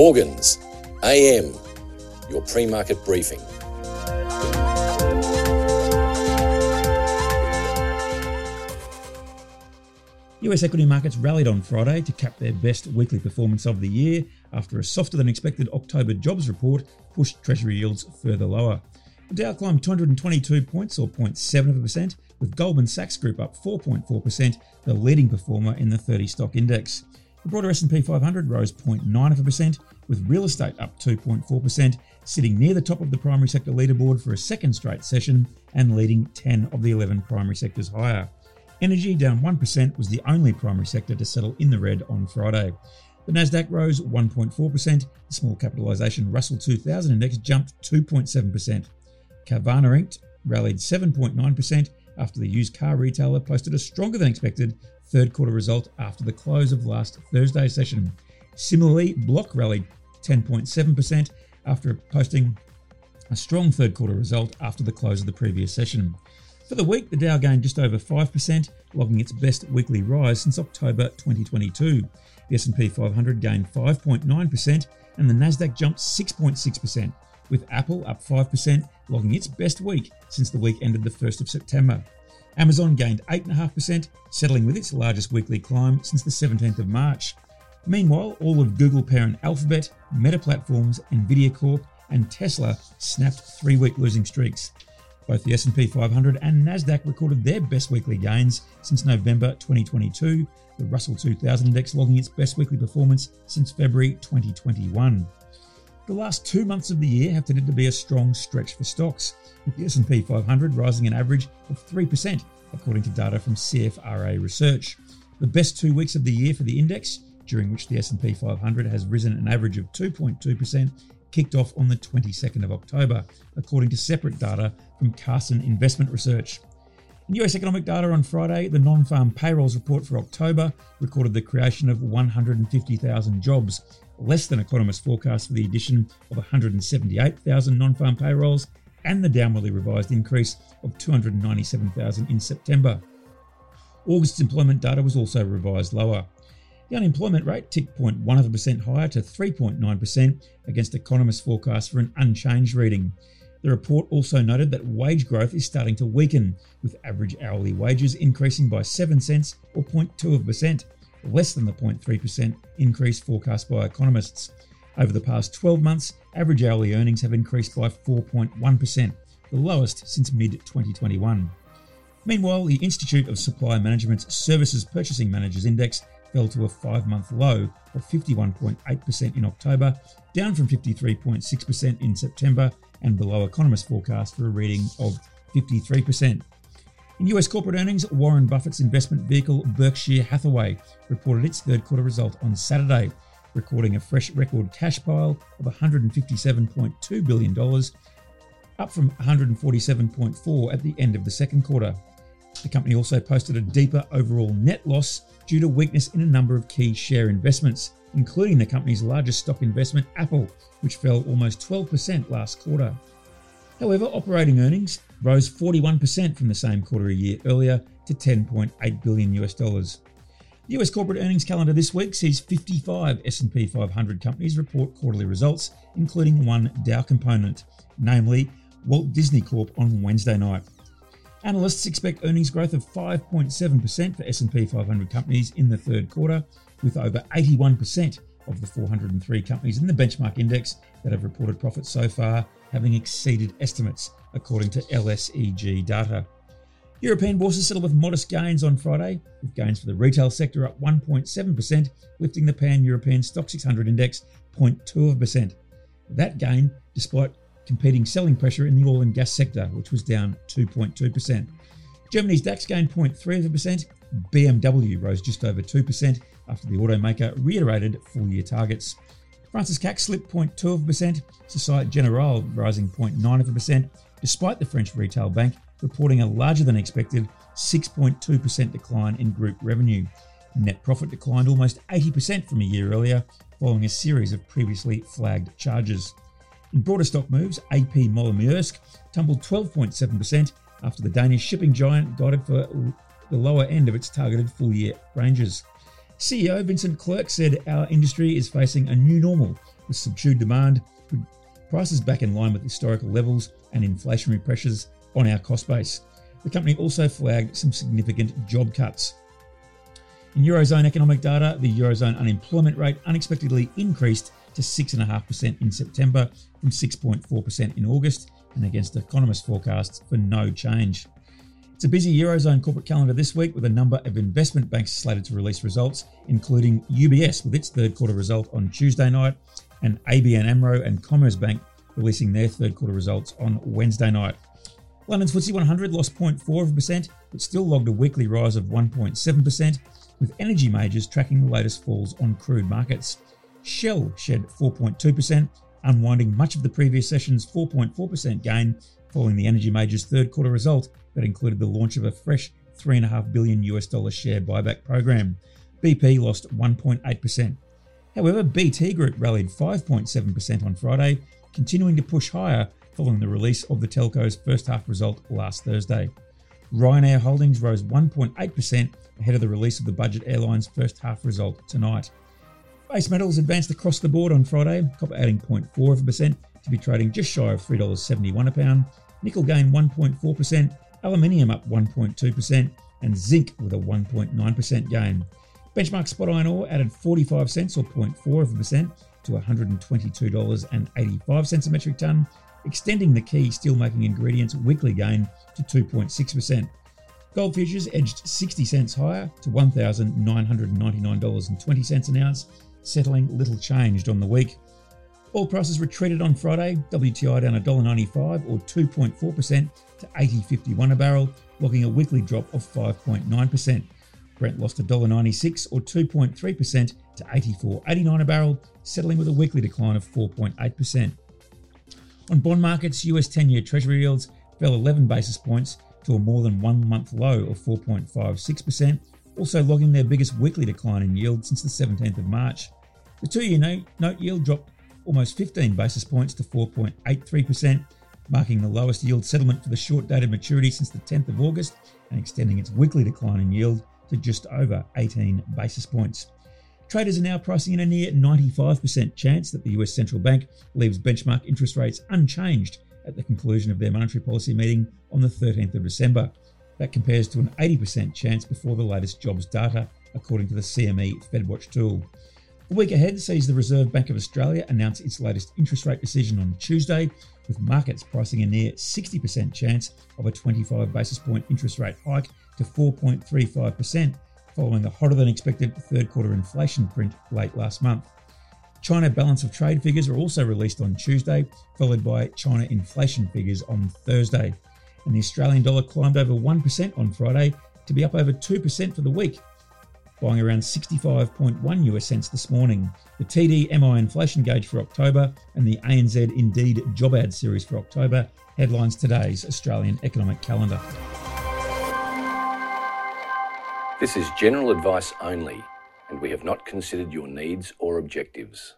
Morgans, AM, your pre market briefing. US equity markets rallied on Friday to cap their best weekly performance of the year after a softer than expected October jobs report pushed Treasury yields further lower. The Dow climbed 222 points or 0.7%, with Goldman Sachs Group up 4.4%, the leading performer in the 30 stock index. The broader S&P 500 rose 0.9%, with real estate up 2.4%, sitting near the top of the primary sector leaderboard for a second straight session and leading 10 of the 11 primary sectors higher. Energy, down 1%, was the only primary sector to settle in the red on Friday. The Nasdaq rose 1.4%. The small capitalisation Russell 2000 index jumped 2.7%. Carvana Inc. rallied 7.9% after the used car retailer posted a stronger than expected third quarter result after the close of last Thursday's session. Similarly, Block rallied 10.7% after posting a strong third quarter result after the close of the previous session. For the week, the Dow gained just over 5%, logging its best weekly rise since October 2022. The S&P 500 gained 5.9% and the Nasdaq jumped 6.6%, with Apple up 5%, logging its best week since the week ended the 1st of September. Amazon gained 8.5%, settling with its largest weekly climb since the 17th of March. Meanwhile, all of Google parent Alphabet, Meta Platforms, Nvidia Corp, and Tesla snapped three-week losing streaks. Both the S&P 500 and Nasdaq recorded their best weekly gains since November 2022, the Russell 2000 index logging its best weekly performance since February 2021. The last 2 months of the year have tended to be a strong stretch for stocks, with the S&P 500 rising an average of 3% according to data from CFRA Research. The best 2 weeks of the year for the index, during which the S&P 500 has risen an average of 2.2%, kicked off on the 22nd of October, according to separate data from Carson Investment Research. US economic data on Friday, the non farm payrolls report for October recorded the creation of 150,000 jobs, less than economists' forecast for the addition of 178,000 non farm payrolls and the downwardly revised increase of 297,000 in September. August's employment data was also revised lower. The unemployment rate ticked 0.1% higher to 3.9% against economists' forecast for an unchanged reading. The report also noted that wage growth is starting to weaken, with average hourly wages increasing by 7 cents or 0.2%, less than the 0.3% increase forecast by economists. Over the past 12 months, average hourly earnings have increased by 4.1%, the lowest since mid 2021. Meanwhile, the Institute of Supply Management's Services Purchasing Managers Index fell to a five month low of 51.8% in October, down from 53.6% in September, and below economist forecast for a reading of 53%. In US corporate earnings, Warren Buffett's investment vehicle Berkshire Hathaway reported its third quarter result on Saturday, recording a fresh record cash pile of $157.2 billion, up from 147.4 at the end of the second quarter. The company also posted a deeper overall net loss due to weakness in a number of key share investments, including the company's largest stock investment, Apple, which fell almost 12% last quarter. However, operating earnings rose 41% from the same quarter a year earlier to 10.8 billion US dollars. The US corporate earnings calendar this week sees 55 S&P 500 companies report quarterly results, including one Dow component, namely Walt Disney Corp on Wednesday night. Analysts expect earnings growth of 5.7% for S&P 500 companies in the third quarter, with over 81% of the 403 companies in the benchmark index that have reported profits so far having exceeded estimates, according to LSEG data. European bourses settled with modest gains on Friday, with gains for the retail sector up 1.7%, lifting the Pan European STOXX 600 index 0.2%. That gain, despite competing selling pressure in the oil and gas sector, which was down 2.2%. Germany's DAX gained 0.3%. BMW rose just over 2% after the automaker reiterated full year targets. France's CAC slipped 0.2%, Societe Generale rising 0.9%, despite the French retail bank reporting a larger than expected 6.2% decline in group revenue. Net profit declined almost 80% from a year earlier, following a series of previously flagged charges. In broader stock moves, AP Moller tumbled 12.7% after the Danish shipping giant guided for the lower end of its targeted full year ranges. CEO Vincent Clerc said our industry is facing a new normal with subdued demand, prices back in line with historical levels, and inflationary pressures on our cost base. The company also flagged some significant job cuts. In Eurozone economic data, the Eurozone unemployment rate unexpectedly increased to 6.5% in September from 6.4% in August, and against economist forecasts for no change. It's a busy Eurozone corporate calendar this week with a number of investment banks slated to release results, including UBS with its third quarter result on Tuesday night, and ABN AMRO and Commerzbank releasing their third quarter results on Wednesday night. London's FTSE 100 lost 0.4%, but still logged a weekly rise of 1.7%, with energy majors tracking the latest falls on crude markets. Shell shed 4.2%, unwinding much of the previous session's 4.4% gain following the energy major's third quarter result that included the launch of a fresh 3.5 billion US dollar share buyback program. BP lost 1.8%. However, BT Group rallied 5.7% on Friday, continuing to push higher following the release of the telco's first half result last Thursday. Ryanair Holdings rose 1.8% ahead of the release of the budget airline's first half result tonight. Base metals advanced across the board on Friday, copper adding 0.4% to be trading just shy of $3.71 a pound, nickel gained 1.4%, aluminium up 1.2%, and zinc with a 1.9% gain. Benchmark spot iron ore added 45 cents or 0.4% to $122.85 a metric tonne, extending the key steelmaking ingredients weekly gain to 2.6%. Gold futures edged 60 cents higher to $1,999.20 an ounce, settling little changed on the week. Oil prices retreated on Friday, WTI down $1.95 or 2.4% to 80.51 a barrel, logging a weekly drop of 5.9%. Brent lost $1.96 or 2.3% to 84.89 a barrel, settling with a weekly decline of 4.8%. On bond markets, US 10 year Treasury yields fell 11 basis points to a more than one month low of 4.56%, also logging their biggest weekly decline in yield since the 17th of March. The two year note yield dropped almost 15 basis points to 4.83%, marking the lowest yield settlement for the short dated maturity since the 10th of August and extending its weekly decline in yield to just over 18 basis points. Traders are now pricing in a near 95% chance that the US central bank leaves benchmark interest rates unchanged at the conclusion of their monetary policy meeting on the 13th of December. That compares to an 80% chance before the latest jobs data, according to the CME FedWatch tool. The week ahead sees the Reserve Bank of Australia announce its latest interest rate decision on Tuesday, with markets pricing a near 60% chance of a 25 basis point interest rate hike to 4.35%, following a hotter than expected third quarter inflation print late last month. China balance of trade figures are also released on Tuesday, followed by China inflation figures on Thursday. And the Australian dollar climbed over 1% on Friday to be up over 2% for the week, buying around 65.1 US cents this morning. The TD MI inflation gauge for October and the ANZ Indeed job ad series for October headlines today's Australian economic calendar. This is general advice only, and we have not considered your needs or objectives.